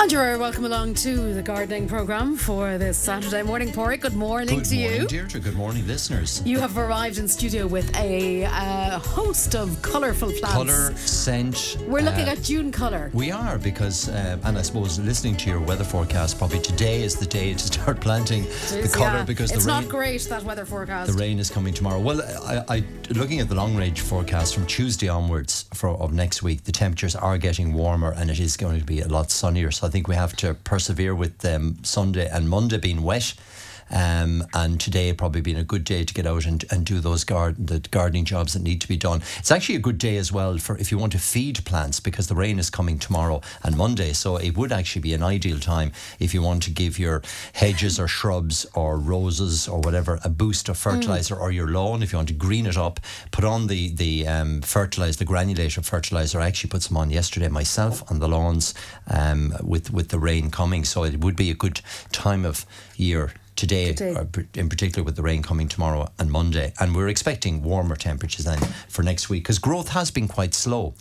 And you're welcome along to the gardening programme for this Saturday morning, Porrick. Good morning Good to morning, you. Deirdre. Good morning, listeners. You have arrived in studio with a uh, host of colourful plants. Colour, scent. We're looking uh, at June colour. We are because, uh, and I suppose listening to your weather forecast, probably today is the day to start planting the colour yeah, because it's the not rain. great that weather forecast. The rain is coming tomorrow. Well, I, I looking at the long range forecast from Tuesday onwards for of next week, the temperatures are getting warmer and it is going to be a lot sunnier. So I think we have to persevere with um, Sunday and Monday being wet. Um, and today probably being a good day to get out and, and do those garden the gardening jobs that need to be done. It's actually a good day as well for if you want to feed plants because the rain is coming tomorrow and Monday. So it would actually be an ideal time if you want to give your hedges or shrubs or roses or whatever a boost of fertilizer or your lawn if you want to green it up. Put on the the um, fertilizer, the granulated fertilizer. I actually put some on yesterday myself on the lawns um, with with the rain coming. So it would be a good time of year today, Today. in particular with the rain coming tomorrow and Monday. And we're expecting warmer temperatures then for next week because growth has been quite slow.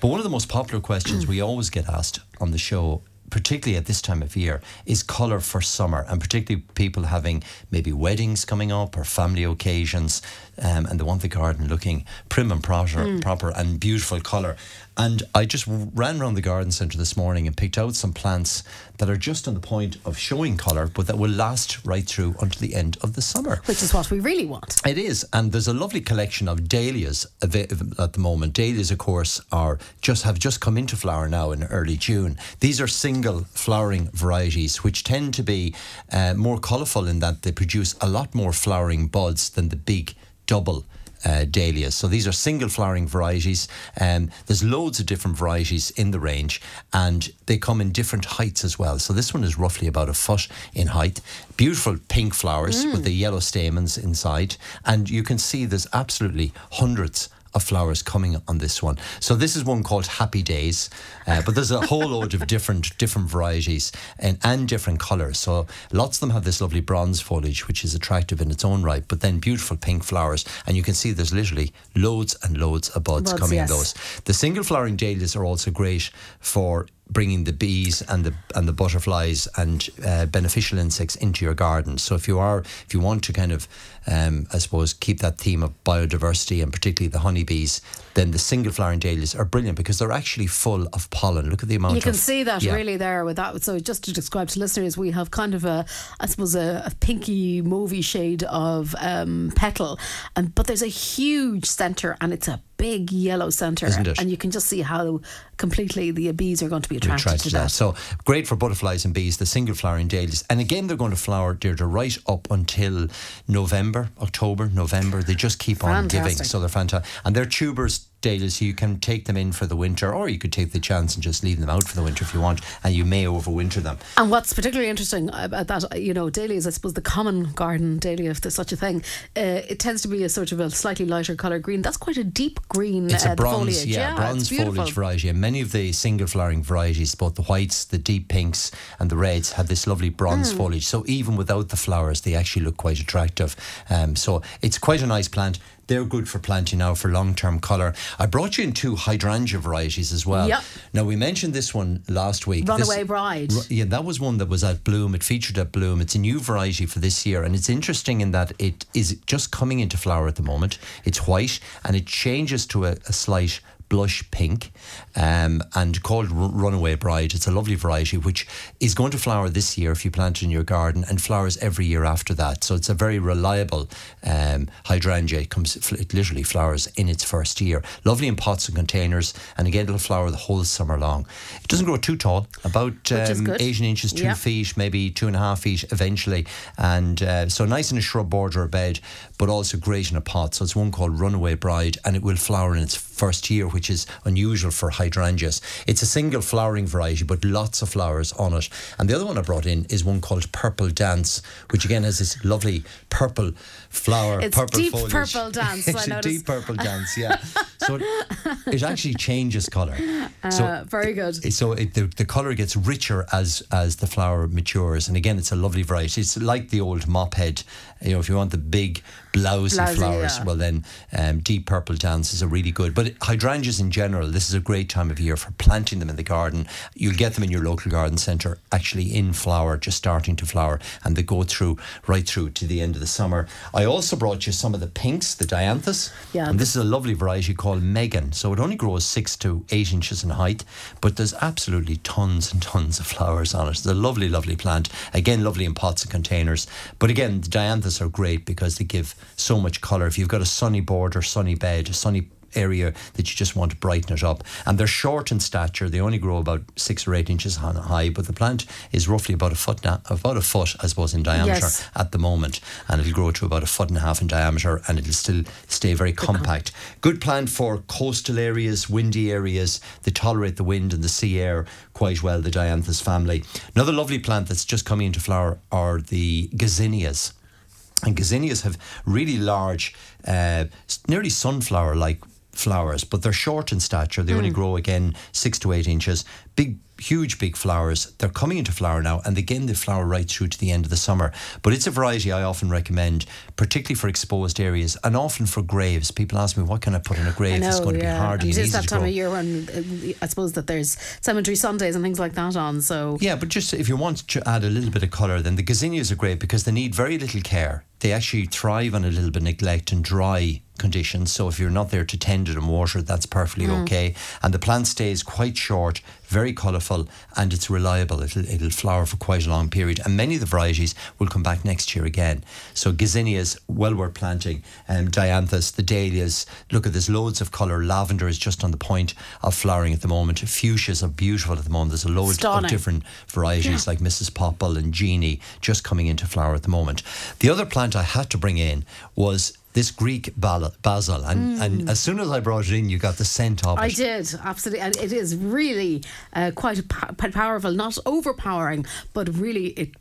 But one of the most popular questions we always get asked on the show. Particularly at this time of year, is colour for summer, and particularly people having maybe weddings coming up or family occasions, um, and they want the garden looking prim and proper, proper and beautiful colour. And I just ran around the garden centre this morning and picked out some plants that are just on the point of showing colour, but that will last right through until the end of the summer. Which is what we really want. It is, and there's a lovely collection of dahlias at the moment. Dahlias, of course, are just have just come into flower now in early June. These are single flowering varieties, which tend to be uh, more colourful in that they produce a lot more flowering buds than the big double. Uh, dahlias. So these are single flowering varieties. Um, there's loads of different varieties in the range, and they come in different heights as well. So this one is roughly about a foot in height. Beautiful pink flowers with the yellow stamens inside, and you can see there's absolutely hundreds of flowers coming on this one. So this is one called Happy Days, uh, but there's a whole load of different different varieties and, and different colours. So lots of them have this lovely bronze foliage, which is attractive in its own right, but then beautiful pink flowers, and you can see there's literally loads and loads of buds, Buds, coming yes. in those. The single flowering dahlias are also great for bringing the bees and the and the butterflies and uh, beneficial insects into your garden. So if you are if you want to kind of um, I suppose keep that theme of biodiversity and particularly the honeybees, then the single flowering dahlias are brilliant because they're actually full of pollen. Look at the amount. You can of, see that yeah. really there with that. So just to describe to listeners, we have kind of a, I suppose, a, a pinky movie shade of um, petal, and but there's a huge centre, and it's a big yellow centre, Isn't it? and you can just see how completely the bees are going to be attracted, attracted to to that. that. So great for butterflies and bees, the single flowering dahlias. And again, they're going to flower, Deirdre, right up until November, October, November. They just keep on giving. So they're fantastic. And they're tubers so you can take them in for the winter, or you could take the chance and just leave them out for the winter if you want, and you may overwinter them. And what's particularly interesting about that, you know, dahlias, I suppose the common garden dahlia, if there's such a thing, uh, it tends to be a sort of a slightly lighter colour green. That's quite a deep green. It's uh, a bronze, foliage. yeah, it's bronze foliage variety. And many of the single flowering varieties, both the whites, the deep pinks, and the reds, have this lovely bronze foliage. So even without the flowers, they actually look quite attractive. Um, so it's quite a nice plant. They're good for planting now for long term colour. I brought you in two hydrangea varieties as well. Yep. Now, we mentioned this one last week. This- Runaway Bride. Yeah, that was one that was at Bloom. It featured at Bloom. It's a new variety for this year, and it's interesting in that it is just coming into flower at the moment. It's white, and it changes to a, a slight blush pink, um, and called Runaway Bride. It's a lovely variety which is going to flower this year if you plant it in your garden, and flowers every year after that. So it's a very reliable um, hydrangea. It comes, it literally flowers in its first year. Lovely in pots and containers, and again it'll flower the whole summer long. It doesn't grow too tall, about um, 18 inches, two Yeah. feet, maybe two and a half feet eventually. And uh, so nice in a shrub border or bed, but also great in a pot. So it's one called Runaway Bride, and it will flower in its first year, which is unusual for hydrangeas. It's a single flowering variety, but lots of flowers on it. And the other one I brought in is one called Purple Dance, which again has this lovely purple flower, It's purple deep foliage. purple dance, it's I a deep purple dance, yeah. So it, it actually changes colour. Uh, so very good. so it, the, the color gets richer as as the flower matures and again it's a lovely variety it's like the old mop head you know if you want the big blousy, Blousy, flowers, yeah. well then um, deep purple dances are really good. But hydrangeas in general, this is a great time of year for planting them in the garden. You'll get them in your local garden centre, actually in flower, just starting to flower, and they go through right through to the end of the summer. I also brought you some of the pinks, the dianthus. Yeah. And this is a lovely variety called Megan. So it only grows six to eight inches in height, but there's absolutely tons and tons of flowers on it. It's a lovely, lovely plant. Again, lovely in pots and containers. But again, the dianthus are great because they give so much colour. If you've got a sunny board or sunny bed, a sunny area that you just want to brighten it up. And they're short in stature. They only grow about six or eight inches high, but the plant is roughly about a foot, na- about a foot, I suppose, in diameter Yes. at the moment. And it'll grow to about a foot and a half in diameter and it'll still stay very compact. Good plant for coastal areas, windy areas. They tolerate the wind and the sea air quite well, the dianthus family. Another lovely plant that's just coming into flower are the gazanias. And gazanias have really large, uh, nearly sunflower like flowers, but they're short in stature. They only grow again six to eight inches. Big, huge, big flowers. They're coming into flower now, and again they flower right through to the end of the summer. But it's a variety I often recommend, particularly for exposed areas and often for graves. People ask me, what can I put in a grave that's going to be hard And and it is easy that to time of year when uh, I suppose that there's cemetery Sundays and things like that on. So Yeah, but just if you want to add a little bit of colour, then the gazanias are great because they need very little care. They actually thrive on a little bit of neglect and dry conditions. So if you're not there to tend it and water that's perfectly okay. And the plant stays quite short, very colourful, and it's reliable. It'll, it'll flower for quite a long period. And many of the varieties will come back next year again. So gazanias, well worth planting. Um, dianthus, the dahlias. Look at there's loads of colour. Lavender is just on the point of flowering at the moment. Fuchsias are beautiful at the moment. There's a load Stunning. of different varieties like Mrs. Popple and Genii just coming into flower at the moment. The other plant I had to bring in was this Greek basil, and, and as soon as I brought it in, you got the scent of it. Mm. I did absolutely, and it is really uh, quite a powerful, not overpowering, but really it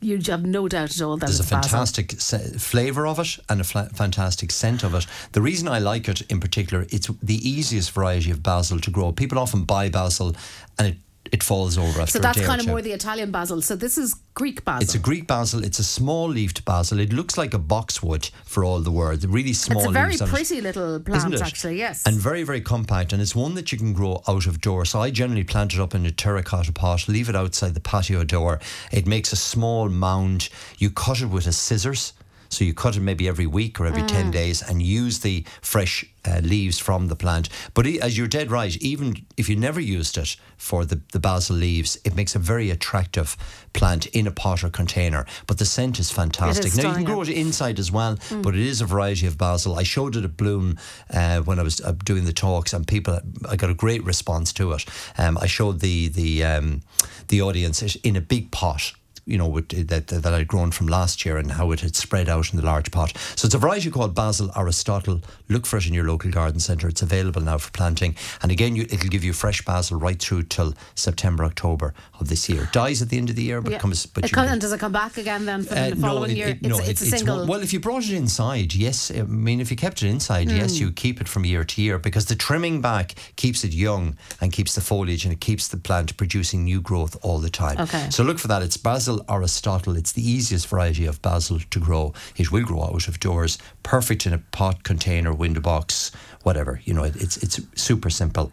you have no doubt at all that There's a fantastic se- flavour of it and a fla- fantastic scent of it. The reason I like it in particular, it's the easiest variety of basil to grow. People often buy basil and it, it falls over after So a that's kind of more the Italian basil. So this is Greek basil. It's a Greek basil. It's a small leafed basil. It looks like a boxwood for all the world. Really small It's a very on it. pretty little Isn't plant, it? actually. Yes. And very, very compact. And it's one that you can grow out of doors. So I generally plant it up in a terracotta pot, leave it outside the patio door. It makes a small mound. You cut it with a scissors. So you cut it maybe every week or every Mm. 10 days and use the fresh uh, leaves from the plant. But as you're dead right, even if you never used it for the, the basil leaves, it makes a very attractive plant in a pot or container. But the scent is fantastic. now you can grow it inside as well, Mm. but it is a variety of basil. I showed it at Bloom uh, when I was uh, doing the talks, and people, I got a great response to it. Um, I showed the the um, the audience in a big pot. You know, with, that that I'd grown from last year and how it had spread out in the large pot. So it's a variety called Basil Aristotle. Look for it in your local garden centre. It's available now for planting. And again, you, it'll give you fresh basil right through till September, October of this year. It Dies at the end of the year, but Yeah. comes. But It you come- and does it come back again then for uh, the following it- year? it- it's, no, it's it- a single. well, if you brought it inside, yes. I mean, if you kept it inside, Hmm. yes, you keep it from year to year because the trimming back keeps it young and keeps the foliage and it keeps the plant producing new growth all the time. Okay. So look for that. It's Basil Aristotle. It's the easiest variety of basil to grow. It will grow out of doors, perfect in a pot, container, window box, whatever. You know, it, it's it's super simple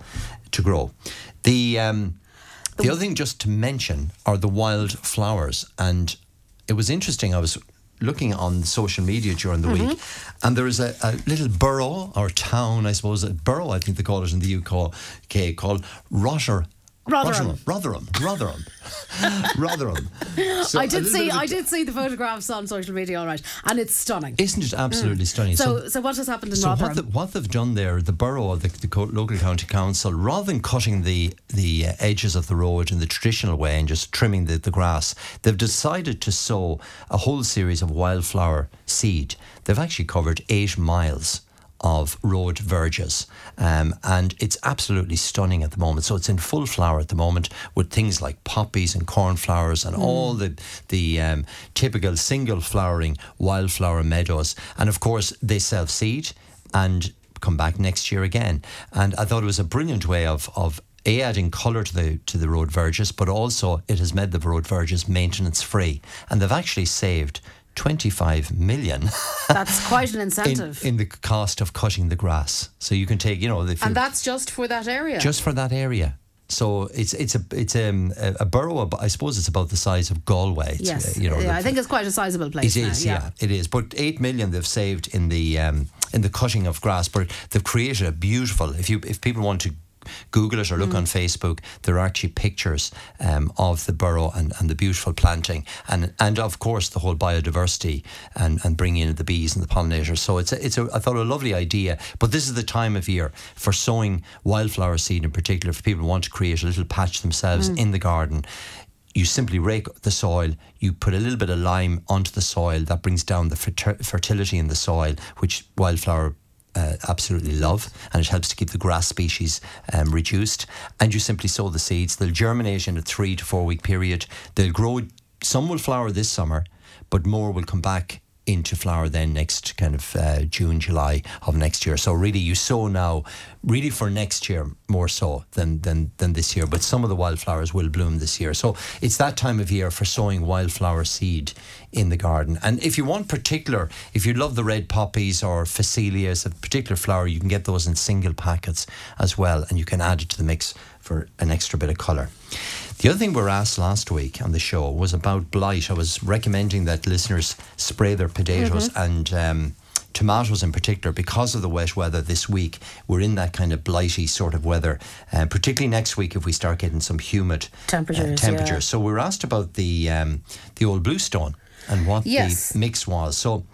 to grow. The um, the other thing just to mention are the wild flowers. And it was interesting. I was looking on social media during the week, and there is a, a little borough or town, I suppose, a borough, I think they call it in the UK, called Rotter. Rotherham. Rotherham. Rotherham. Rotherham. So I did see. of a- I did see the photographs on social media. All right, and it's stunning. Isn't it absolutely stunning? Mm. So, so what has happened in So Rotherham? what, the, what they've done there, the borough or the, the local county council, rather than cutting the the uh, edges of the road in the traditional way and just trimming the, the grass, they've decided to sow a whole series of wildflower seed. They've actually covered eight miles of road verges, um, and it's absolutely stunning at the moment. So it's in full flower at the moment with things like poppies and cornflowers and all the the um, typical single flowering wildflower meadows. And of course, they self seed and come back next year again. And I thought it was a brilliant way of of a adding colour to the to the road verges, but also it has made the road verges maintenance free, and they've actually saved 25 million That's quite an incentive. in the cost of cutting the grass. So you can take, you know, and that's just for that area. just for that area. So it's it's a it's um, a, a borough. I suppose it's about the size of Galway. It's, yes. you know, yeah, the- I think it's quite a sizable place. it now, is, yeah. it is. But eight million they've saved in the um, in the cutting of grass. But they've created a beautiful. If you if people want to Google it or Mm. look on Facebook, there are actually pictures um, of the borough and, and the beautiful planting and and of course the whole biodiversity and, and bringing in the bees and the pollinators. So it's a, it's a I thought a lovely idea. But this is the time of year for sowing wildflower seed in particular. If people want to create a little patch themselves Mm. in the garden you simply rake the soil, you put a little bit of lime onto the soil, that brings down the ferti- fertility in the soil, which wildflower uh, absolutely love, and it helps to keep the grass species um, reduced. And you simply sow the seeds. They'll germinate in a three to four week period. They'll grow. Some will flower this summer, but more will come back into flower then next kind of uh, June, July of next year. So really, you sow now, really for next year more so than than than this year. But some of the wildflowers will bloom this year. So it's that time of year for sowing wildflower seed in the garden. And if you want particular, if you love the red poppies or phacelias, a particular flower, you can get those in single packets as well, and you can add it to the mix for an extra bit of colour. The other thing we were asked last week on the show was about blight. I was recommending that listeners spray their potatoes and um, tomatoes in particular because of the wet weather this week. We're in that kind of blighty sort of weather, uh, particularly next week if we start getting some humid uh, Temperatures, temperatures. yeah. So we were asked about the um, the old bluestone and what Yes. the mix was. So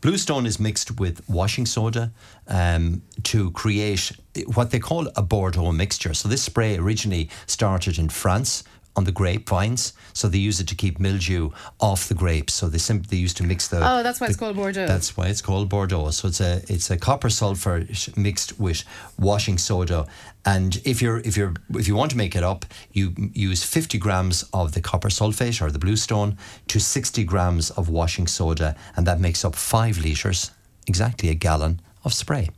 Bluestone is mixed with washing soda um, to create what they call a Bordeaux mixture. So this spray originally started in France on the grape vines. So they use it to keep mildew off the grapes. So they simply used to mix the. Oh, that's why it's called Bordeaux. That's why it's called Bordeaux. So it's a it's a copper sulfur mixed with washing soda. And if you're if you're if you want to make it up, you use 50 grams of the copper sulfate or the bluestone to 60 grams of washing soda, and that makes up five liters, exactly a gallon of spray.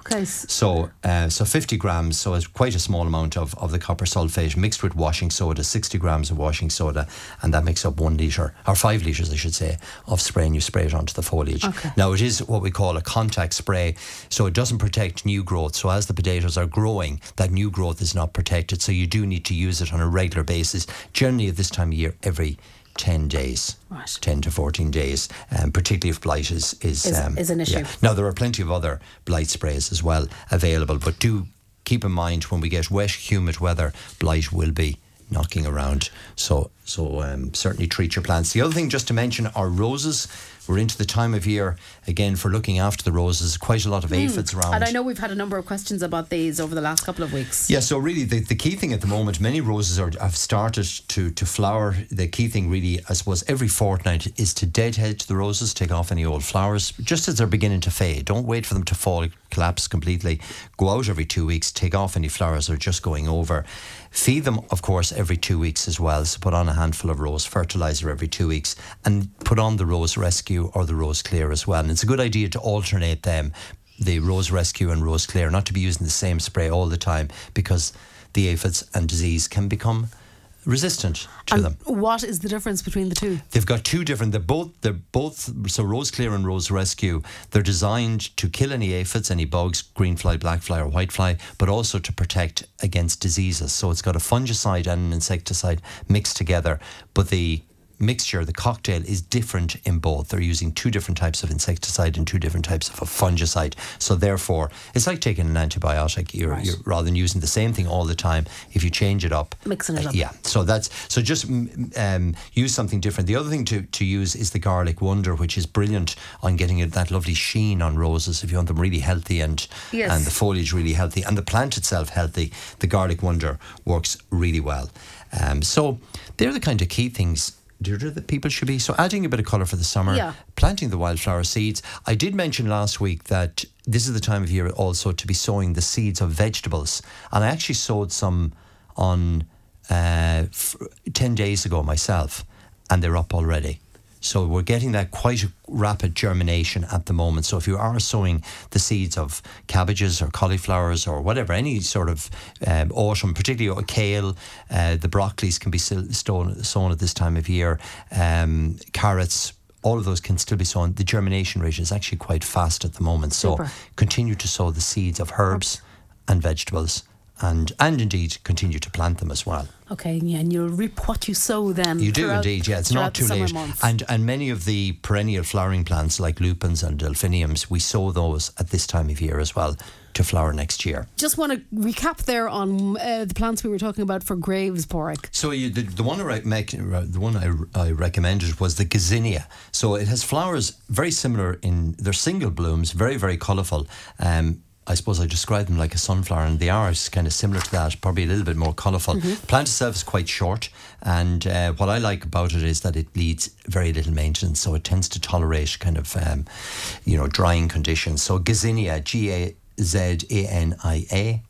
Okay. So, uh, so 50 grams, so it's quite a small amount of, of the copper sulfate mixed with washing soda, 60 grams of washing soda, and that makes up one litre, or five litres, I should say, of spray, and you spray it onto the foliage. Okay. Now, it is what we call a contact spray, so it doesn't protect new growth. So, as the potatoes are growing, that new growth is not protected, so you do need to use it on a regular basis, generally at this time of year, every 10 days. Right. 10 to 14 days, um, particularly if blight is is, um, Is- is an issue. Now there are plenty of other blight sprays as well available, but do keep in mind when we get wet, humid weather, blight will be knocking around. So so um, certainly treat your plants. The other thing just to mention are roses. We're into the time of year again for looking after the roses. Quite a lot of aphids around. Hmm. And I know we've had a number of questions about these over the last couple of weeks. Yeah, so really the, the key thing at the moment, many roses are have started to to flower. The key thing really, I suppose, every fortnight is to deadhead the roses, take off any old flowers, just as they're beginning to fade. Don't wait for them to fall, collapse completely. Go out every two weeks, take off any flowers that are just going over. Feed them, of course, every two weeks as well. So put on a handful of rose fertilizer every two weeks and put on the rose rescue or the rose clear as well. And it's a good idea to alternate them, the rose rescue and rose clear, not to be using the same spray all the time because the aphids and disease can become resistant to And them. what is the difference between the two? They've got two different. They're both. They're both. So Rose Clear and Rose Rescue. They're designed to kill any aphids, any bugs, green fly, black fly, or white fly, but also to protect against diseases. So it's got a fungicide and an insecticide mixed together. But the mixture, the cocktail, is different in both. They're using two different types of insecticide and two different types of a fungicide. So therefore, it's like taking an antibiotic. You're, Right. you're rather than using the same thing all the time. If you change it up, Mixing it uh, up. yeah. So that's so just mm, um, use something different. The other thing to, to use is the garlic wonder, which is brilliant on getting it, that lovely sheen on roses. If you want them really healthy and Yes. and the foliage really healthy and the plant itself healthy, the garlic wonder works really well. Um, so they're the kind of key things. Deirdre, that people should be so adding a bit of colour for the summer, Yeah. planting the wildflower seeds. I did mention last week that this is the time of year also to be sowing the seeds of vegetables, and I actually sowed some on uh, f- 10 days ago myself, and they're up already. So we're getting that quite a rapid germination at the moment. So if you are sowing the seeds of cabbages or cauliflowers or whatever, any sort of um, autumn, particularly kale, uh, the broccolis can be still sown, sown at this time of year, um, carrots, all of those can still be sown. The germination rate is actually quite fast at the moment. So Super. continue to sow the seeds of herbs and vegetables and and indeed continue to plant them as well. Okay, yeah, and you'll reap what you sow then. You do indeed, yeah. It's not too late. months. And and many of the perennial flowering plants like lupins and delphiniums, we sow those at this time of year as well to flower next year. Just want to recap there on uh, the plants we were talking about for Graves Porrick. So you, the, the one I make, the one I, I recommended was the gazania. So it has flowers very similar in they're single blooms, very very colourful. Um, I suppose I describe them like a sunflower, and they are kind of similar to that, probably a little bit more colourful. The plant itself is quite short, and uh, what I like about it is that it needs very little maintenance, so it tends to tolerate kind of, um, you know, drying conditions. So gazania, G A Z A N I A.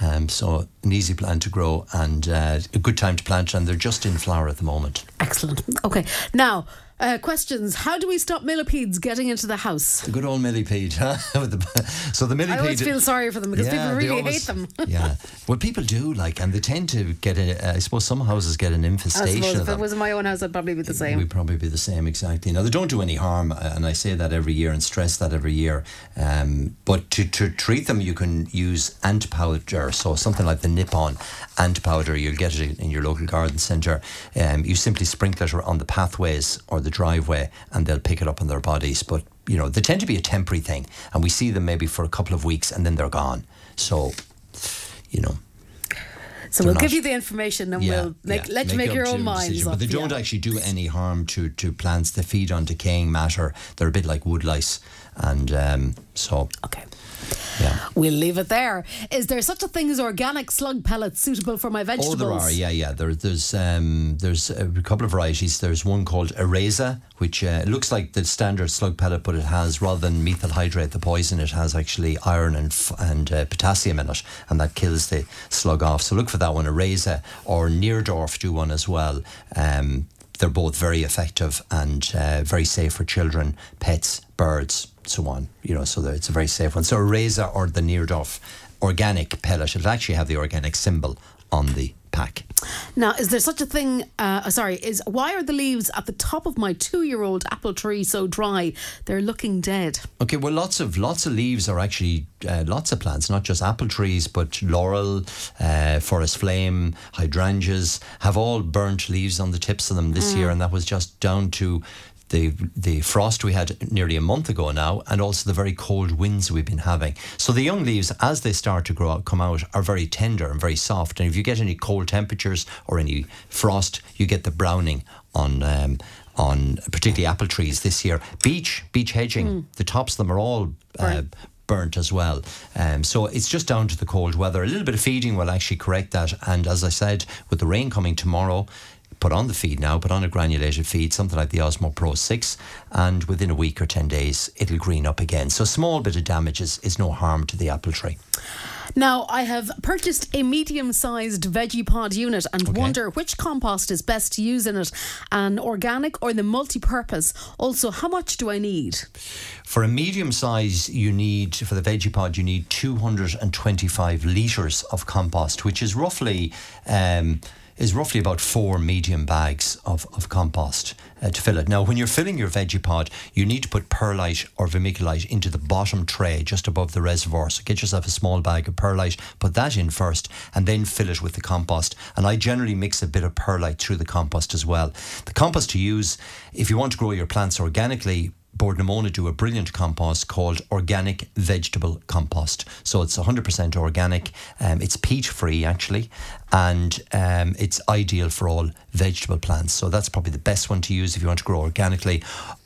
Um, so an easy plant to grow and uh, a good time to plant, and they're just in flower at the moment. Excellent. Okay, now uh, questions. How do we stop millipedes getting into the house? The good old millipede. huh? So the millipede. I always feel sorry for them because Yeah, people really always- hate them. yeah, well, people do like, and they tend to get a. I suppose some houses get an I infestation suppose of if it was in my own house, I'd probably be the same. We'd probably be the same exactly. Now they don't do any harm, uh, and I say that every year and stress that every year. Um, but to, to treat them, you can use ant powder, so something like the Nippon ant powder. You'll get it in your local garden centre. Um, you simply sprinkle it on the pathways or the driveway, and they'll pick it up on their bodies. But you know they tend to be a temporary thing, and we see them maybe for a couple of weeks, and then they're gone. So, you know. so we'll give you the information and Yeah, we'll make, yeah. let you make your own minds But they don't yeah. actually do any harm to, to plants. They feed on decaying matter. They're a bit like woodlice. And um, so, Okay. Yeah. We'll leave it there. Is there such a thing as organic slug pellets suitable for my vegetables? Oh, there are, yeah, yeah. There, there's um, there's a couple of varieties. There's one called Eraza, which uh, looks like the standard slug pellet, but it has rather than metaldehyde, the poison, it has actually iron and f- and uh, potassium in it, and that kills the slug off. So look for that one, Eraza or Neudorff do one as well. Um, they're both very effective and uh, very safe for children, pets, birds, so on. You know, so that it's a very safe one. So Eraza or the Neudorff organic pellet, it'll actually have the organic symbol on the pack. Now, is there such a thing? Uh, sorry, is why are the leaves at the top of my two-year-old apple tree so dry? They're looking dead. Okay, well, lots of lots of leaves are actually uh, lots of plants, not just apple trees, but laurel, uh, forest flame, hydrangeas have all burnt leaves on the tips of them this year, and that was just down to the the frost we had nearly a month ago now, and also the very cold winds we've been having. So the young leaves, as they start to grow out, come out, are very tender and very soft. And if you get any cold temperatures or any frost, you get the browning on. Um, on particularly apple trees this year, beech beech hedging, the tops of them are all uh, burnt as well. Um, so it's just down to the cold weather. A little bit of feeding will actually correct that. And as I said, with the rain coming tomorrow, put on the feed now, put on a granulated feed, something like the Osmo Pro 6, and within a week or 10 days, it'll green up again. So a small bit of damage is, is no harm to the apple tree. Now, I have purchased a medium-sized veggie pod unit and Okay. wonder which compost is best to use in it, an organic or the multi-purpose. Also, how much do I need? For a medium size, you need, for the veggie pod, you need 225 litres of compost, which is roughly. Um, is roughly about four medium bags of, of compost uh, to fill it. Now, when you're filling your veggie pod, you need to put perlite or vermiculite into the bottom tray just above the reservoir. So get yourself a small bag of perlite, put that in first, and then fill it with the compost. And I generally mix a bit of perlite through the compost as well. The compost to use, if you want to grow your plants organically, Bord na Móna do a brilliant compost called organic vegetable compost. So it's 100% organic. Um, it's peat free actually, and um, it's ideal for all vegetable plants. So that's probably the best one to use if you want to grow organically.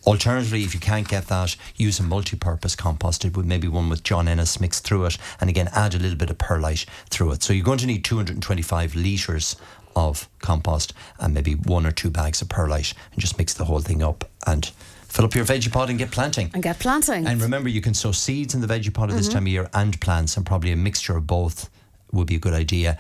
Alternatively, if you can't get that, use a multi-purpose compost. It would maybe one with John Innes mixed through it, and again add a little bit of perlite through it. So you're going to need 225 litres of compost and maybe one or two bags of perlite, and just mix the whole thing up and fill up your veggie pod and get planting. And get planting. And remember, you can sow seeds in the veggie pod at this time of year and plants, and probably a mixture of both would be a good idea.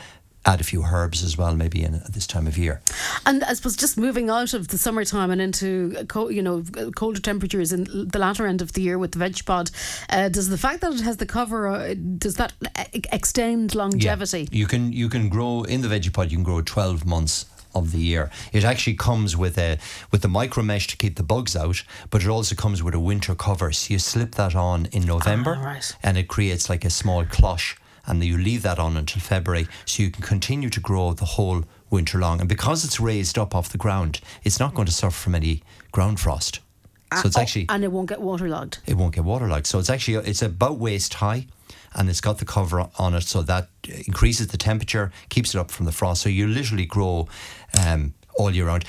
Add a few herbs as well, maybe in at this time of year. And I suppose just moving out of the summertime and into you know colder temperatures in the latter end of the year with the veg pod, uh, does the fact that it has the cover uh, does that e- extend longevity? You can you can grow in the veggie pod. You can grow twelve months of the year. It actually comes with a with the micro mesh to keep the bugs out, but it also comes with a winter cover. So you slip that on in November, Ah, right. and it creates like a small cloche. And you leave that on until February, so you can continue to grow the whole winter long. And because it's raised up off the ground, it's not going to suffer from any ground frost. So it's Oh, actually and it won't get waterlogged. it won't get waterlogged. So it's actually it's about waist high, and it's got the cover on it, so that increases the temperature, keeps it up from the frost. So you literally grow um, all year round.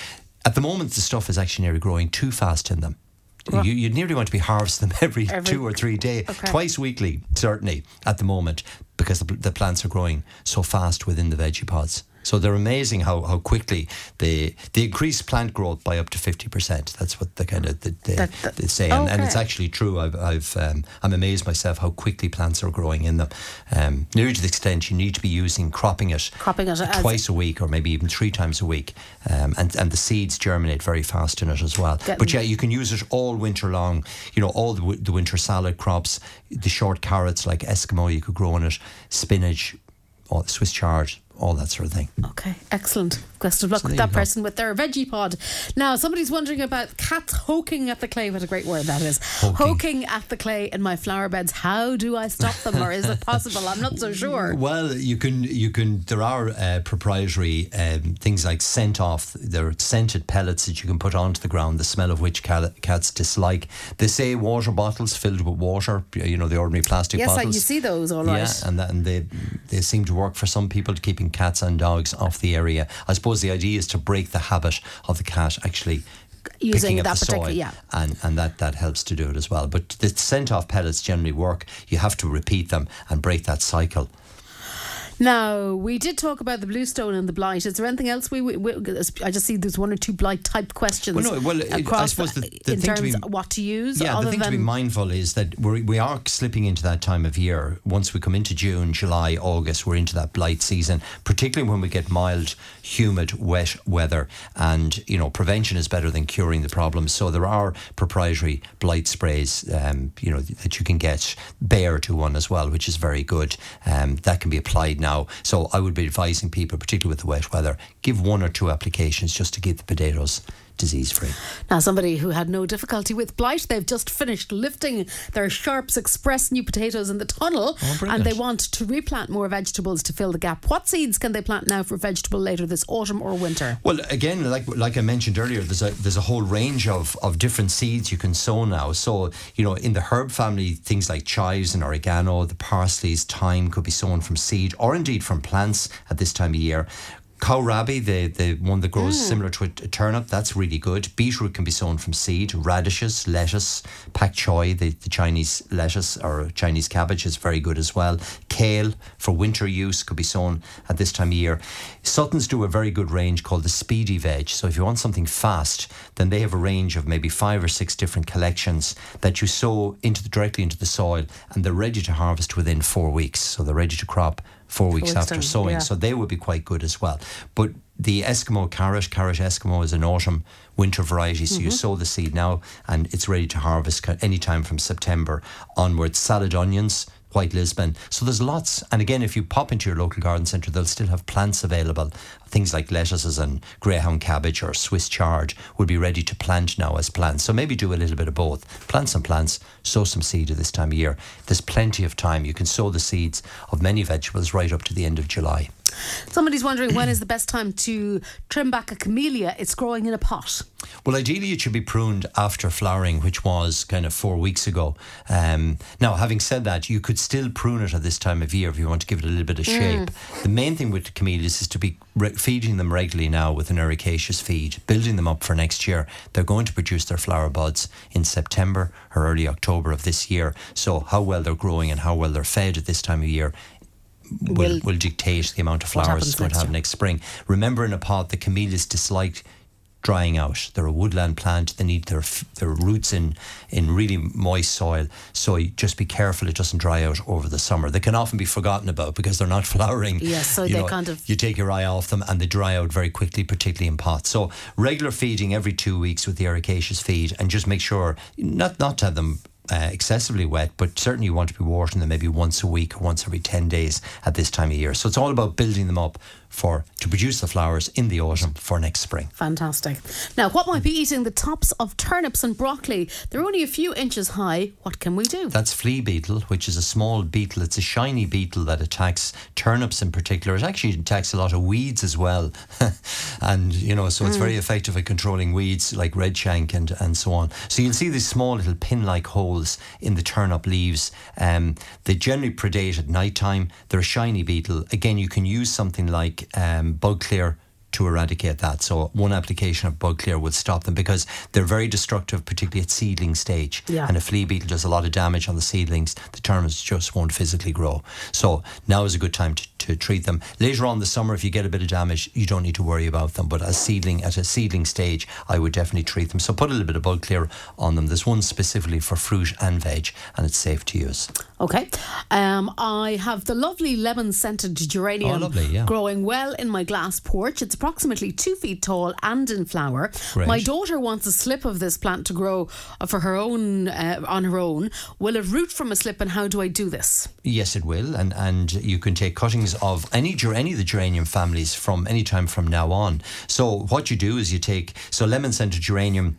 At the moment, the stuff is actually nearly growing too fast in them. Right. You, you'd nearly want to be harvesting them every, Every- two or three days, Okay. twice weekly, certainly at the moment, because the, the plants are growing so fast within the veggie pods. So they're amazing how, how quickly they they increase plant growth by up to fifty percent. That's what the kind of the, the, That- that- they say, and, and it's actually true. I've, I've um, I'm amazed myself how quickly plants are growing in them. Um, nearly to the extent you need to be using cropping it, Cropping it twice a week or maybe even three times a week, um, and and the seeds germinate very fast in it as well. But yeah, you can use it all winter long. You know, all the, the winter salad crops, the short carrots like Eskimo, you could grow in it, spinach, all Swiss chard, all that sort of thing. Okay, excellent. Best of luck So with that person with their veggie pod. Now, somebody's wondering about cats hoking at the clay. What a great word that is. Hoking. Hoking at the clay in my flower beds. How do I stop them, or is it possible? I'm not so sure. Well, you can you can. There are uh, proprietary um, things like scent off. There are scented pellets that you can put onto the ground. The smell of which cat, cats dislike. They say water bottles filled with water. You know the ordinary plastic Yes, I, bottles. you see those, all right. Yeah, and that, and they they seem to work for some people, to keeping cats and dogs off the area. I suppose the idea is to break the habit of the cat actually. Using that the particular- soil, yeah. and and that that helps to do it as well. But the scent off pellets generally work. You have to repeat them and break that cycle. Now, we did talk about the bluestone and the blight. Is there anything else we, we, we I just see there's one or two blight type questions. Well, no, well, it- I suppose the- the in thing to terms be- of what to use. Yeah, the thing to be mindful is that we're, we are slipping into that time of year. Once we come into June, July, August, we're into that blight season, particularly when we get mild, humid, wet weather. And, you know, prevention is better than curing the problem. So there are proprietary blight sprays, um, you know, that you can get. Bayer to one as well, which is very good. Um, that can be applied now. So I would be advising people, particularly with the wet weather, give one or two applications just to keep the potatoes disease free. Now, somebody who had no difficulty with blight, they've just finished lifting their Sharps Express new potatoes in the tunnel Oh, and they want to replant more vegetables to fill the gap. What seeds can they plant now for vegetable later this autumn or winter? Well, again, like like I mentioned earlier, there's a there's a whole range of, of different seeds you can sow now. So you know, in the herb family, things like chives and oregano, the parsleys, thyme could be sown from seed or indeed from plants at this time of year. Kohlrabi, the, the one that grows hmm. similar to a, a turnip, that's really good. Beetroot can be sown from seed. Radishes, lettuce, pak choi, the, the Chinese lettuce or Chinese cabbage is very good as well. Kale for winter use could be sown at this time of year. Suttons do a very good range called the Speedy Veg. So if you want something fast, then they have a range of maybe five or six different collections that you sow into the, directly into the soil, and they're ready to harvest within four weeks. So they're ready to crop four weeks after time, sowing. yeah. So they would be quite good as well. But the Eskimo carrot, carrot Eskimo is an autumn winter variety. So Mm-hmm. you sow the seed now and it's ready to harvest ca- anytime from September onwards. Salad onions, white Lisbon. So there's lots. And again, if you pop into your local garden centre, they'll still have plants available. Things like lettuces and greyhound cabbage or Swiss chard will be ready to plant now as plants. So maybe do a little bit of both. Plant some plants, sow some seed at this time of year. There's plenty of time. You can sow the seeds of many vegetables right up to the end of July. Somebody's wondering when is the best time to trim back a camellia? It's growing in a pot. Well, ideally, it should be pruned after flowering, which was kind of four weeks ago. Um, now, having said that, you could still prune it at this time of year if you want to give it a little bit of shape. The main thing with the camellias is to be re- feeding them regularly now with an ericaceous feed, building them up for next year. They're going to produce their flower buds in September or early October of this year. So, how well they're growing and how well they're fed at this time of year will, Will- will dictate the amount of flowers it's going to have year. next spring. Remember, in a pot, the camellias dislike drying out. They're a woodland plant. They need their their roots in in really moist soil. So just be careful it doesn't dry out over the summer. They can often be forgotten about because they're not flowering. Yes, so You they kind of- you take your eye off them and they dry out very quickly, particularly in pots. So regular feeding every two weeks with the ericaceous feed, and just make sure not not to have them uh, excessively wet, but certainly you want to be watering them maybe once a week or once every 10 days at this time of year. So it's all about building them up for to produce the flowers in the autumn for next spring. Fantastic. Now, what might be eating the tops of turnips and broccoli? They're only a few inches high. What can we do? That's flea beetle, which is a small beetle. It's a shiny beetle that attacks turnips in particular. It actually attacks a lot of weeds as well. and, you know, so it's very effective at controlling weeds like redshank and, and so on. So you'll see these small little pin like holes in the turnip leaves. Um, they generally predate at night time. They're a shiny beetle. Again, you can use something like um, bug clear to eradicate that. So one application of bug clear would stop them because they're very destructive, particularly at seedling stage. Yeah. And a flea beetle does a lot of damage on the seedlings. The turnips just won't physically grow. So now is a good time to, to treat them. Later on in the summer, if you get a bit of damage, you don't need to worry about them. But as seedling at a seedling stage, I would definitely treat them. So put a little bit of bug clear on them. There's one specifically for fruit and veg, and it's safe to use. Okay. Um, I have the lovely lemon scented geranium Oh, lovely, yeah. growing well in my glass porch. It's approximately two feet tall and in flower. Great. My daughter wants a slip of this plant to grow for her own uh, on her own. Will it root from a slip, and how do I do this? Yes, it will, and and you can take cuttings of any any of the geranium families from any time from now on. So what you do is you take so lemon scented geranium.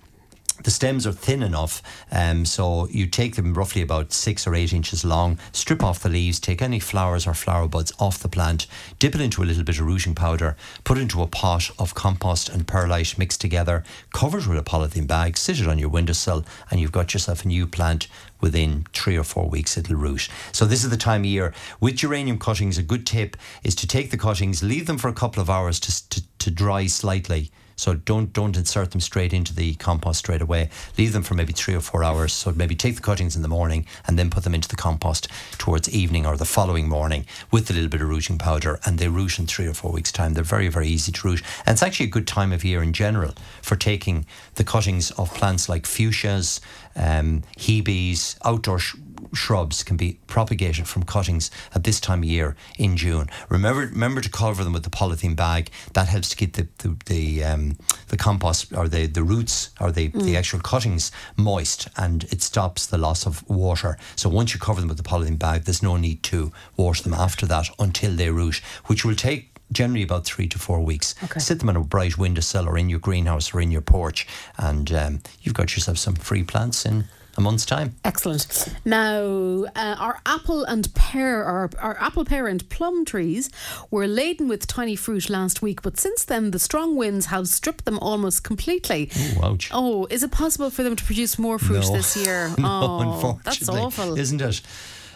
The stems are thin enough, um, so you take them roughly about six or eight inches long. Strip off the leaves, take any flowers or flower buds off the plant, dip it into a little bit of rooting powder, put it into a pot of compost and perlite mixed together, cover it with a polythene bag, sit it on your windowsill, and you've got yourself a new plant within three or four weeks it'll root. So this is the time of year. With geranium cuttings, a good tip is to take the cuttings, leave them for a couple of hours to, to, to dry slightly. So don't don't insert them straight into the compost straight away. Leave them for maybe three or four hours. So maybe take the cuttings in the morning and then put them into the compost towards evening or the following morning with a little bit of rooting powder, and they root in three or four weeks' time. They're very very easy to root, and it's actually a good time of year in general for taking the cuttings of plants like fuchsias, um, hebes, outdoor. Sh- shrubs can be propagated from cuttings at this time of year in June. Remember, remember to cover them with the polythene bag. That helps to keep the the the, um, the compost or the, the roots or the, the actual cuttings moist, and it stops the loss of water. So once you cover them with the polythene bag, there's no need to water them after that until they root, which will take. Generally, about three to four weeks. Okay. Sit them on a bright windowsill or in your greenhouse or in your porch, and um, you've got yourself some free plants in a month's time. Excellent. Now, uh, our apple and pear, our, our apple, pear, and plum trees were laden with tiny fruit last week, but since then the strong winds have stripped them almost completely. Ooh, ouch. Oh, is it possible for them to produce more fruit No. this year? no, oh, unfortunately, that's awful. isn't it?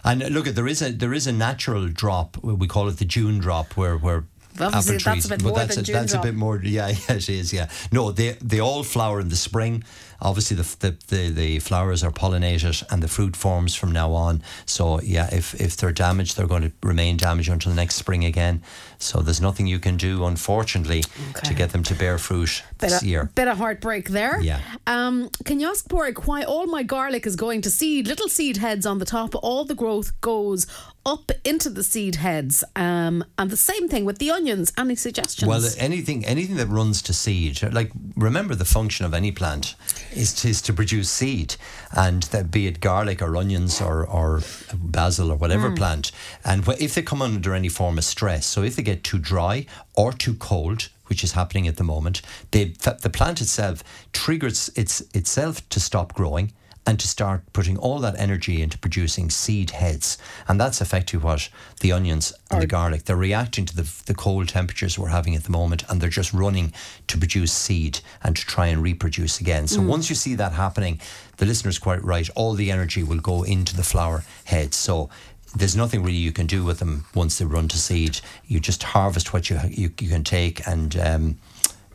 And look, there is a there is a natural drop. We call it the June drop, where where. Obviously, apple that's trees, a bit but more that's than a, June that's drop. a bit more. Yeah, yeah, it is. Yeah, no, they they all flower in the spring. Obviously, the, the the the flowers are pollinated and the fruit forms from now on. So yeah, if if they're damaged, they're going to remain damaged until the next spring again. So there's nothing you can do, unfortunately, Okay. to get them to bear fruit Bit this of, year. bit of heartbreak there. Yeah. Um, can you ask Borg why all my garlic is going to seed? Little seed heads on the top. All the growth goes up into the seed heads. Um, and the same thing with the onions. Any suggestions? Well, anything anything that runs to seed, like remember the function of any plant is to, is to produce seed, and that be it garlic or onions or, or basil or whatever plant, and if they come under any form of stress, so if they get too dry or too cold. Which is happening at the moment. They, the plant itself triggers its itself to stop growing and to start putting all that energy into producing seed heads. And that's effectively what the onions and the garlic, they're reacting to the, the cold temperatures we're having at the moment and they're just running to produce seed and to try and reproduce again. So mm. once you see that happening, the listener's quite right, all the energy will go into the flower heads. So there's nothing really you can do with them once they run to seed. You just harvest what you you, you can take and um,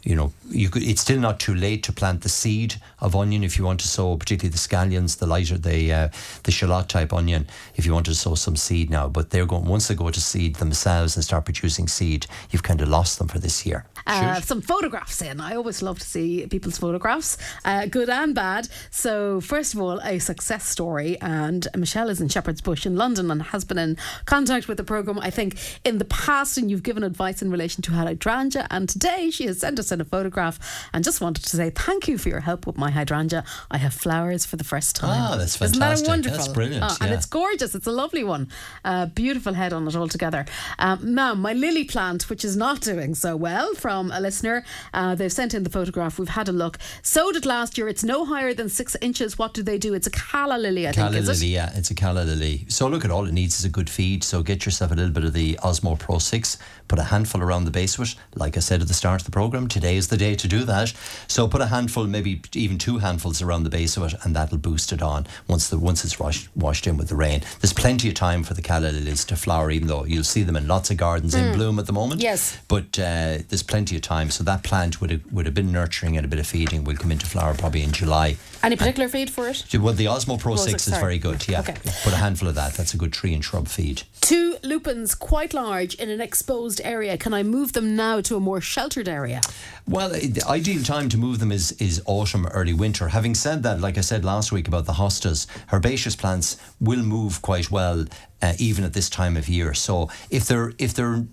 you know, you could. It's still not too late to plant the seed of onion if you want to sow, particularly the scallions, the lighter, the uh, the shallot type onion. If you want to sow some seed now, but they're going once they go to seed themselves and start producing seed, you've kind of lost them for this year. Uh, some photographs in. I always love to see people's photographs, uh, good and bad. So, first of all, a success story. And Michelle is in Shepherd's Bush in London and has been in contact with the programme, I think, in the past. And you've given advice in relation to hydrangea. And today she has sent us in a photograph and just wanted to say thank you for your help with my hydrangea. I have flowers for the first time. Ah, that's Isn't that wonderful? That's brilliant, Ah, And it's gorgeous. It's a lovely one. Uh, beautiful head on it altogether. Um, now, my lily plant, which is not doing so well, from a listener, uh, they've sent in the photograph. We've had a look. Sowed it last year. It's no higher than six inches. What do they do? It's a calla lily, I Calla think. Is lily, it? yeah, it's a calla lily. So look at all it needs is a good feed. So get yourself a little bit of the Osmo Pro 6, put a handful around the base of it. Like I said at the start of the program, today is the day to do that. So put a handful, maybe even two handfuls around the base of it, and that'll boost it on once the once it's washed washed in with the rain. There's plenty of time for the calla lilies to flower, even though you'll see them in lots of gardens in bloom at the moment. Yes. But uh, there's plenty of time. So that plant would have, would have been nurturing and a bit of feeding will come into flower probably in July. Any particular feed for it? Well, the Osmo Pro Pro 6 6, is sorry. very good. Yeah. Okay. Put a handful of that. That's a good tree and shrub feed. Two lupins, quite large, in an exposed area. Can I move them now to a more sheltered area? Well, the ideal time to move them is is autumn, early winter. Having said that, like I said last week about the hostas, herbaceous plants will move quite well uh, even at this time of year. So if they're if they're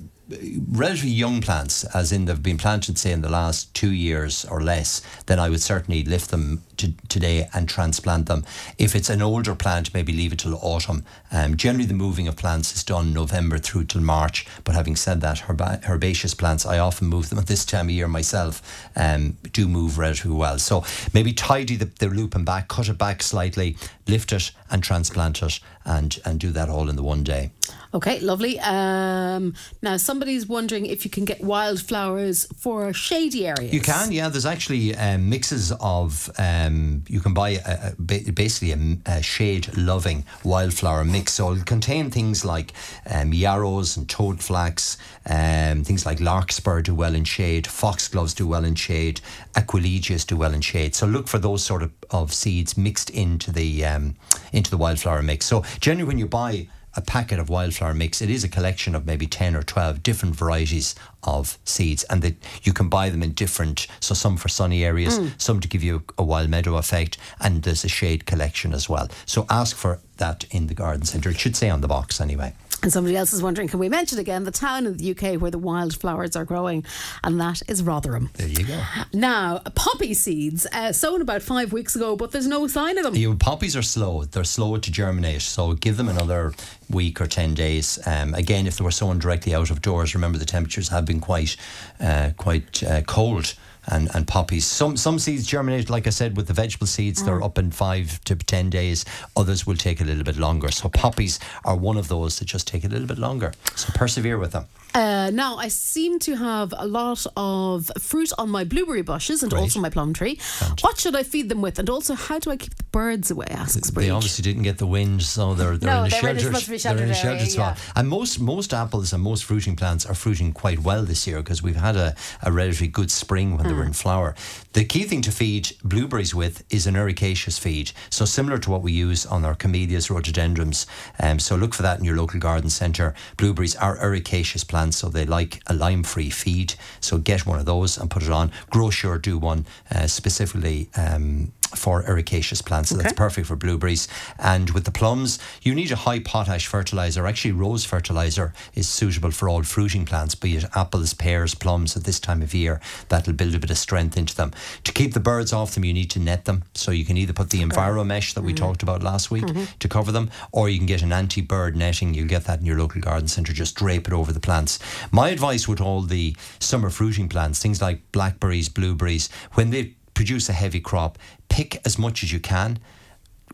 relatively young plants, as in they've been planted, say in the last two years or less, then I would certainly lift them to today and transplant them. If it's an older plant, maybe leave it till autumn. Um, generally, the moving of plants is done November through till March. But having said that, herba- herbaceous plants, I often move them at this time of year myself. Um, do move relatively well. So maybe tidy the, the and back, cut it back slightly, lift it and transplant it, and and do that all in the one day. Okay, lovely. Um, now, somebody's wondering if you can get wildflowers for shady areas. You can, yeah. There's actually um, mixes of. Um, you can buy a, a, basically a, a shade-loving wildflower mix. So it'll contain things like um, yarrows and toadflax, um, things like larkspur do well in shade, foxgloves do well in shade, aquilegias do well in shade. So look for those sort of, of seeds mixed into the um, into the wildflower mix. So generally, when you buy a packet of wildflower mix, it is a collection of maybe 10 or 12 different varieties of seeds and that you can buy them in different so some for sunny areas some to give you a wild meadow effect and there's a shade collection as well. So ask for that in the garden centre. It should say on the box anyway And somebody else is wondering, can we mention again the town in the UK where the wildflowers are growing? And that is Rotherham. there you go Now, poppy seeds, uh, sown about five weeks ago, but there's no sign of them. You poppies are slow. They're slow to germinate. So give them another week or ten days. Um, again, if they were sown directly out of doors, remember the temperatures have been quite, uh, quite uh, cold. And, and poppies. Some some seeds germinate, like I said, with the vegetable seeds. They're up in five to ten days. Others will take a little bit longer. So poppies are one of those that just take a little bit longer. So persevere with them. Uh, now, I seem to have a lot of fruit on my blueberry bushes and Great. also my plum tree. What should I feed them with? And also, how do I keep the birds away? Asks They Breach. obviously didn't get the wind, so they're they're No, in a they sheltered. supposed they're in a sheltered spot. yeah. And most most apples and most fruiting plants are fruiting quite well this year because we've had a, a relatively good spring when they were in Mm. flower. The key thing to feed blueberries with is an ericaceous feed, so similar to what we use on our camellias, rhododendrons. Um, so look for that in your local garden centre. Blueberries are ericaceous plants, so they like a lime-free feed. So get one of those and put it on. Gro-Sure do one uh, specifically. Um, for ericaceous plants, so that's perfect for blueberries. And with the plums, you need a high potash fertilizer. Actually, rose fertilizer is suitable for all fruiting plants, be it apples, pears, plums at this time of year. That'll build a bit of strength into them. To keep the birds off them, you need to net them. So you can either put the Enviromesh that we mm-hmm. talked about last week mm-hmm. to cover them, or you can get an anti bird netting. You'll get that in your local garden centre. Just drape it over the plants. My advice with all the summer fruiting plants, things like blackberries, blueberries, when they produce a heavy crop, pick as much as you can,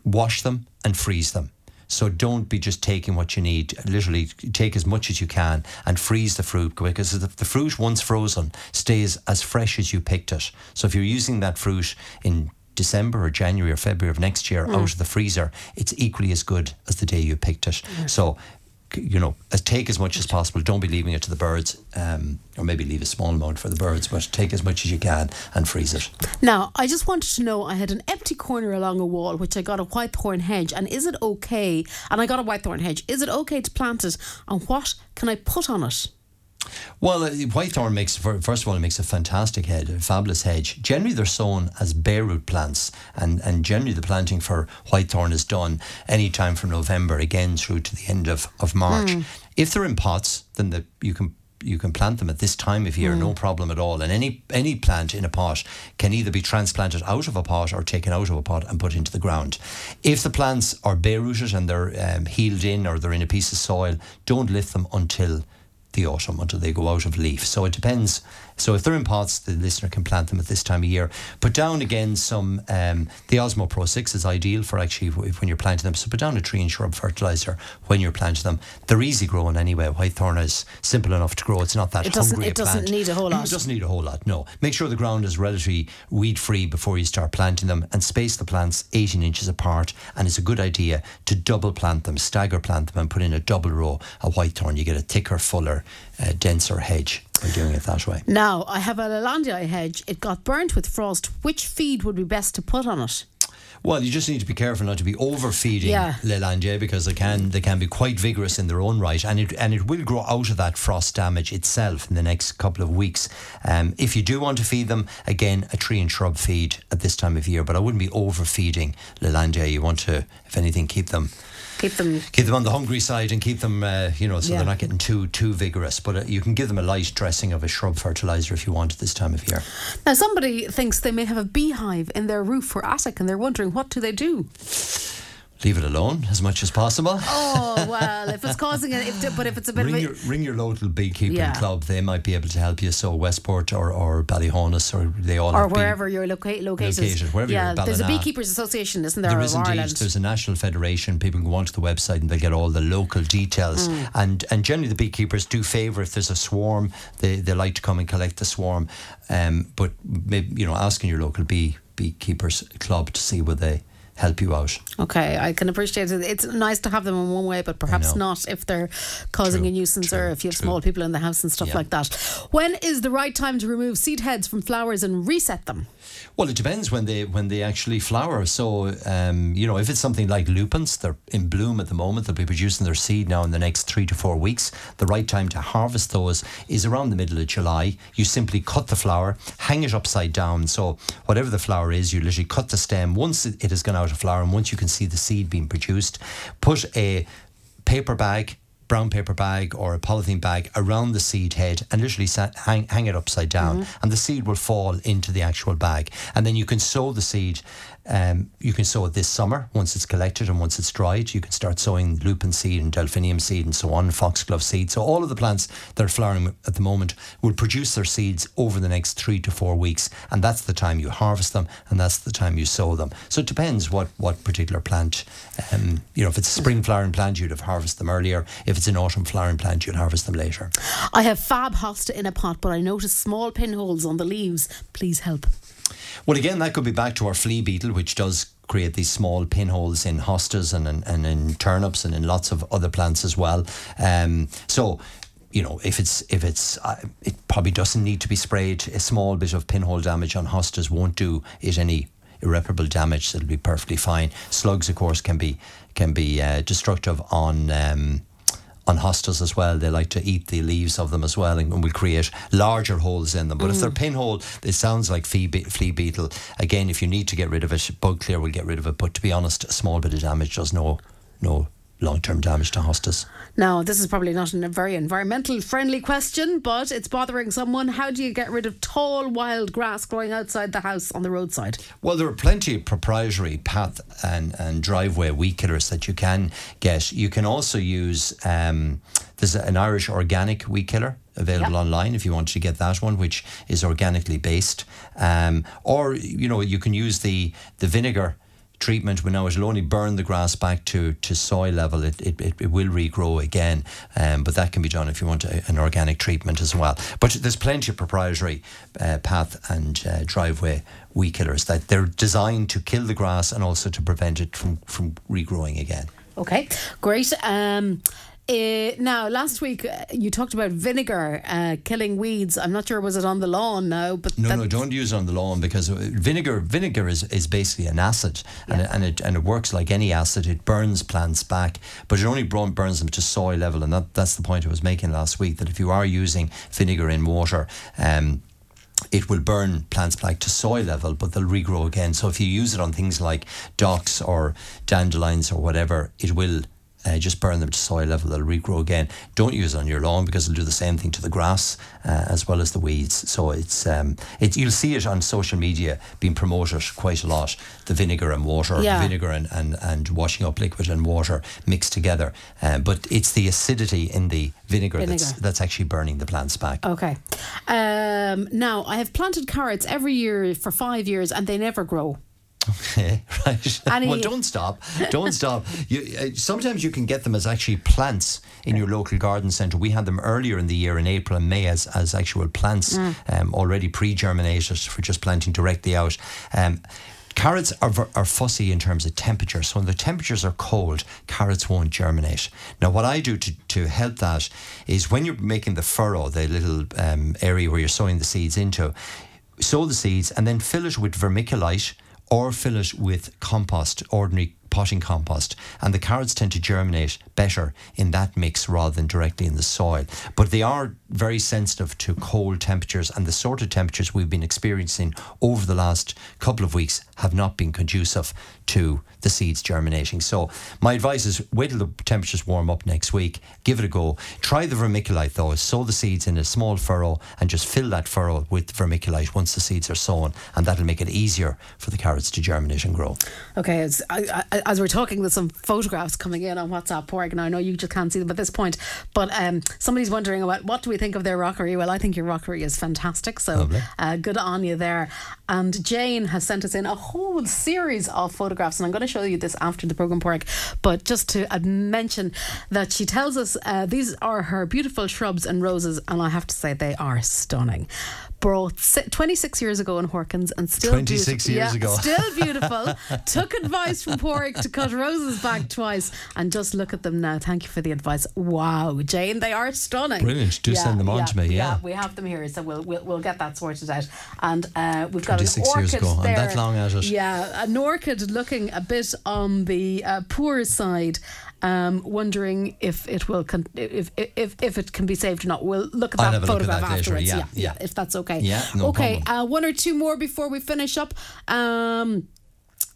wash them and freeze them. So don't be just taking what you need. Literally take as much as you can and freeze the fruit because the, the fruit once frozen stays as fresh as you picked it. So if you're using that fruit in December or January or February of next year hmm. out of the freezer, it's equally as good as the day you picked it. So c- you know, as take as much as possible. Don't be leaving it to the birds, um, or maybe leave a small amount for the birds, but take as much as you can and freeze it. Now, I just wanted to know I had an empty corner along a wall which I got a whitethorn hedge. And is it okay? And I got a whitethorn hedge. Is it okay to plant it? And what can I put on it? Well, uh, whitethorn makes first of all it makes a fantastic hedge, a fabulous hedge. Generally, they're sown as bare root plants, and and generally the planting for whitethorn is done any time from November again through to the end of of March. If they're in pots, then the, you can you can plant them at this time of year, no problem at all. And any any plant in a pot can either be transplanted out of a pot or taken out of a pot and put into the ground. If the plants are bare rooted and they're um, healed in or they're in a piece of soil, don't lift them until the autumn until they go out of leaf. So it depends. So if they're in pots, the listener can plant them at this time of year. Put down again some, um, the Osmo Pro 6 is ideal for actually when you're planting them. So put down a tree and shrub fertilizer when you're planting them. They're easy growing anyway. Whitethorn is simple enough to grow. It's not that It doesn't- hungry a it doesn't need a whole lot. It doesn't need a whole lot, no. Make sure the ground is relatively weed free before you start planting them and space the plants 18 inches apart. And it's a good idea to double plant them, stagger plant them, and put in a double row of whitethorn. You get a thicker, fuller, uh, denser hedge by doing it that way. Now, I have a Lalandia hedge. It got burnt with frost. Which feed would be best to put on it? Well, you just need to be careful not to be overfeeding Yeah. Lelandia because they can they can be quite vigorous in their own right, and it and it will grow out of that frost damage itself in the next couple of weeks. Um, if you do want to feed them, again, a tree and shrub feed at this time of year, but I wouldn't be overfeeding Lelandia. You want to, if anything, keep them Keep them. keep them on the hungry side and keep them, uh, you know, so Yeah. they're not getting too too vigorous. But uh, you can give them a light dressing of a shrub fertilizer if you want at this time of year. Now, somebody thinks they may have a beehive in their roof or attic, and they're wondering what do they do? Leave it alone as much as possible. Oh well, if it's causing it, if, but if it's a bit ring of a, your ring your local beekeeping Yeah. club. They might be able to help you. So Westport or or Ballyhaunis or they all or wherever you're loca- located. Located, wherever you're yeah, there's a beekeepers association, isn't there, There is indeed. Ireland? There's a national federation. People can go onto the website and they get all the local details. Mm. And and generally the beekeepers do favour if there's a swarm. They they like to come and collect the swarm. Um, but maybe you know asking your local bee beekeepers club to see where they help you out. Okay, I can appreciate it. It's nice to have them in one way, but perhaps not if they're causing True, a nuisance or if you have true. small people in the house and stuff Yeah. like that. When is the right time to remove seed heads from flowers and reset them? Well, it depends when they when they actually flower. So, um, you know, if it's something like lupins, they're in bloom at the moment. They'll be producing their seed now in the next three to four weeks. The right time to harvest those is around the middle of July. You simply cut the flower, hang it upside down. So, whatever the flower is, you literally cut the stem once it it has gone out of flower, and once you can see the seed being produced, put a paper bag brown paper bag or a polythene bag around the seed head and literally sa- hang, hang it upside down. Mm-hmm. And the seed will fall into the actual bag. And then you can sow the seed um, you can sow it this summer once it's collected and once it's dried. You can start sowing lupin seed and delphinium seed and so on foxglove seed. So all of the plants that are flowering at the moment will produce their seeds over the next three to four weeks and that's the time you harvest them and that's the time you sow them. So it depends what what particular plant um, you know if it's a spring flowering plant you'd have harvested them earlier. If it's an autumn flowering plant you'd harvest them later. I have fab hosta in a pot, but I noticed small pinholes on the leaves. Please help. Well, again, that could be back to our flea beetle, which does create these small pinholes in hostas and in, and in turnips and in lots of other plants as well. Um, so. You know, if it's if it's, uh, it probably doesn't need to be sprayed. A small bit of pinhole damage on hostas won't do it any irreparable damage. It'll be perfectly fine. Slugs, of course, can be can be uh, destructive on. Um, on hostas as well. They like to eat the leaves of them as well and will create larger holes in them. But if they're mm. pinhole, it sounds like flea, be- flea beetle. Again, if you need to get rid of it, bug clear will get rid of it. But to be honest, a small bit of damage does no no long term damage to hostas. Now, this is probably not a very environmental friendly question, but it's bothering someone. How do you get rid of tall wild grass growing outside the house on the roadside? Well, there are plenty of proprietary path and, and driveway weed killers that you can get. You can also use, um, there's an Irish organic weed killer available Yeah. online if you want to get that one, which is organically based. Um, or, you know, you can use the, the vinegar treatment but now it'll only burn the grass back to, to soil level it, it, it, it will regrow again. Um, but that can be done if you want a, an organic treatment as well. But there's plenty of proprietary uh, path and uh, driveway weed killers that they're designed to kill the grass and also to prevent it from, from regrowing again. Okay, great. Um, uh, now, last week uh, you talked about vinegar uh, killing weeds. I'm not sure was it on the lawn now, but No, no, don't use it on the lawn because uh, vinegar vinegar is, is basically an acid and, it, and it and it works like any acid. It burns plants back, but it only burns them to soil level, and that, that's the point I was making last week. That if you are using vinegar in water, um, it will burn plants back to soil level, but they'll regrow again. So if you use it on things like docks or dandelions or whatever, it will uh, just burn them to soil level. They'll regrow again. Don't use it on your lawn because it'll do the same thing to the grass uh, as well as the weeds. So it's um, it, you'll see it on social media being promoted quite a lot. The vinegar and water, Yeah. vinegar and, and, and washing up liquid and water mixed together. Um, but it's the acidity in the vinegar, that's that's actually burning the plants back. Okay. Um, now, I have planted carrots every year for five years and they never grow. Okay, right. Any- well, don't stop. Don't stop. You, uh, sometimes you can get them as actually plants in your local garden centre. We had them earlier in the year in April and May as, as actual plants Mm. um, already pre-germinated for just planting directly out. Um, Carrots are, are fussy in terms of temperature. So when the temperatures are cold, carrots won't germinate. Now, what I do to, to help that is when you're making the furrow, the little um, area where you're sowing the seeds into, sow the seeds and then fill it with vermiculite or fill it with compost, ordinary potting compost. And the carrots tend to germinate better in that mix rather than directly in the soil. But they are very sensitive to cold temperatures, and the sort of temperatures we've been experiencing over the last couple of weeks have not been conducive to the seeds germinating. So my advice is wait till the temperatures warm up next week, give it a go. Try the vermiculite though, sow the seeds in a small furrow and just fill that furrow with vermiculite once the seeds are sown, and that'll make it easier for the carrots to germinate and grow. Okay, as, I, I, as we're talking, there's some photographs coming in on WhatsApp, Porg, and I know you just can't see them at this point, but um, somebody's wondering about what do we think of their rockery? Well, I think your rockery is fantastic, so uh, good on you there. And Jane has sent us in a whole series of photographs, and I'm going to show you this after the program, Porg, but just to uh, mention that she tells us uh, these are her beautiful shrubs and roses, and I have to say they are stunning. Brought 26 years ago in Horkans and still 26 beautiful. years Yeah, ago. Still beautiful. Took advice from Porrick to cut roses back twice. And just look at them now. Thank you for the advice. Wow, Jane, they are stunning. Brilliant. Do send them on to me, yeah. we have them here, so we'll we'll, we'll get that sorted out. And uh, we've got an orchid years ago. There. that long at it. Yeah, an orchid looking a bit on the uh, poor side. Um, wondering if it will con- if, if if it can be saved or not. We'll look at that look at photograph that later, afterwards. yeah, yeah, yeah. if that's okay. Yeah, no okay, problem. uh, one or two more before we finish up. Um,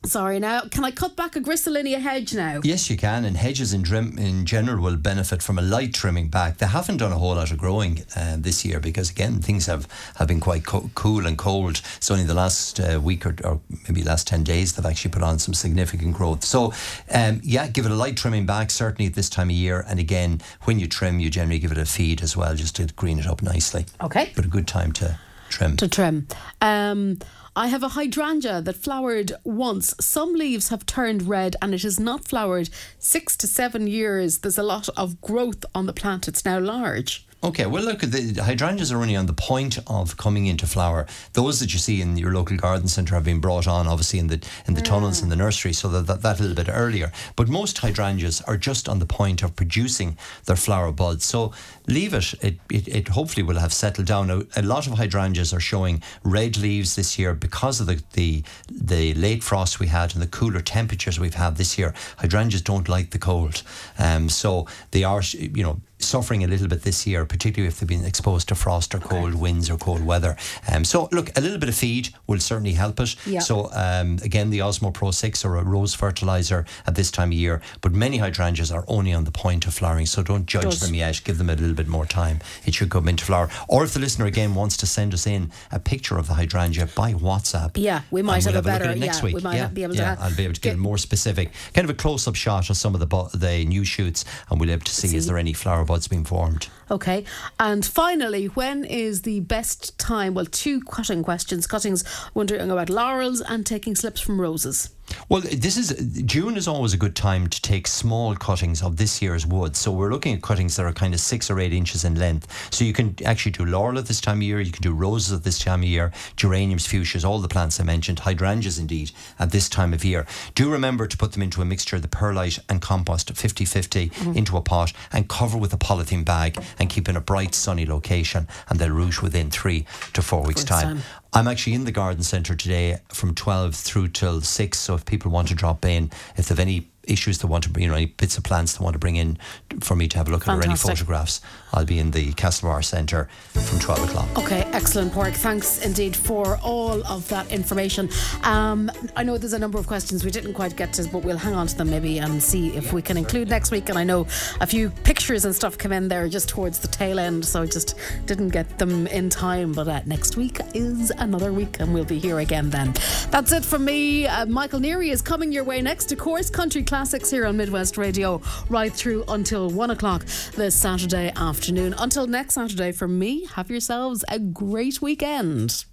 sorry, now can I cut back a griselinia hedge now? Yes, you can, and hedges in, in general will benefit from a light trimming back. They haven't done a whole lot of growing uh, this year because, again, things have, have been quite co- cool and cold. It's only the last uh, week or, or maybe last 10 days they've actually put on some significant growth. So, um, yeah, give it a light trimming back, certainly at this time of year. And again, when you trim, you generally give it a feed as well, just to green it up nicely. Okay. But a good time to trim. to trim. Um, I have a hydrangea that flowered once. Some leaves have turned red and it has not flowered six to seven years. There's a lot of growth on the plant. It's now large. Okay, well, look, the hydrangeas are only on the point of coming into flower. Those that you see in your local garden centre have been brought on, obviously, in the in the tunnels in the nursery, so that, that that little bit earlier. But most hydrangeas are just on the point of producing their flower buds. So leave it. It, it, it hopefully will have settled down. Now, a lot of hydrangeas are showing red leaves this year because of the, the the late frost we had and the cooler temperatures we've had this year. Hydrangeas don't like the cold, um, so they are, you know suffering a little bit this year, particularly if they've been exposed to frost or cold winds or cold weather. Um, so, look, a little bit of feed will certainly help it. Yeah. So, um, again, the Osmo Pro 6 or a rose fertilizer at this time of year, but many hydrangeas are only on the point of flowering, so don't judge Does. them yet. Give them a little bit more time. It should come into flower. Or if the listener again wants to send us in a picture of the hydrangea by WhatsApp. Yeah, we might have we'll a look at better- it next yeah, week. we might yeah, be able to yeah, I'll be able to get- get more specific, kind of a close-up shot of some of the the new shoots, and we'll be able to see, is there any flower buds being formed. Okay. And finally, when is the best time? Well, two cutting questions. Cuttings wondering about laurels and taking slips from roses. Well, this is June is always a good time to take small cuttings of this year's wood. So we're looking at cuttings that are kind of six or eight inches in length. So you can actually do laurel at this time of year. You can do roses at this time of year, geraniums, fuchsias, all the plants I mentioned, hydrangeas indeed at this time of year. Do remember to put them into a mixture of the perlite and compost 50-50 into a pot and cover with a polythene bag and keep in a bright sunny location and they'll root within three to four weeks Weeks' time. time. I'm actually in the garden centre today from 12 through till 6. So if people want to drop in, if they've any issues they want to bring, you know, any bits of plants they want to bring in for me to have a look at or any photographs, I'll be in the Castlebar Centre from 12 o'clock. Okay, excellent work. Thanks indeed for all of that information. Um, I know there's a number of questions we didn't quite get to, but we'll hang on to them maybe and see if we can include next week. And I know a few pictures and stuff come in there just towards the tail end, so I just didn't get them in time. But uh, next week is another week, and we'll be here again then. That's it from me. Uh, Michael Neary is coming your way next, of course. Country Classics here on Midwest Radio, right through until one o'clock this Saturday afternoon. Until next Saturday, from me, have yourselves a great weekend.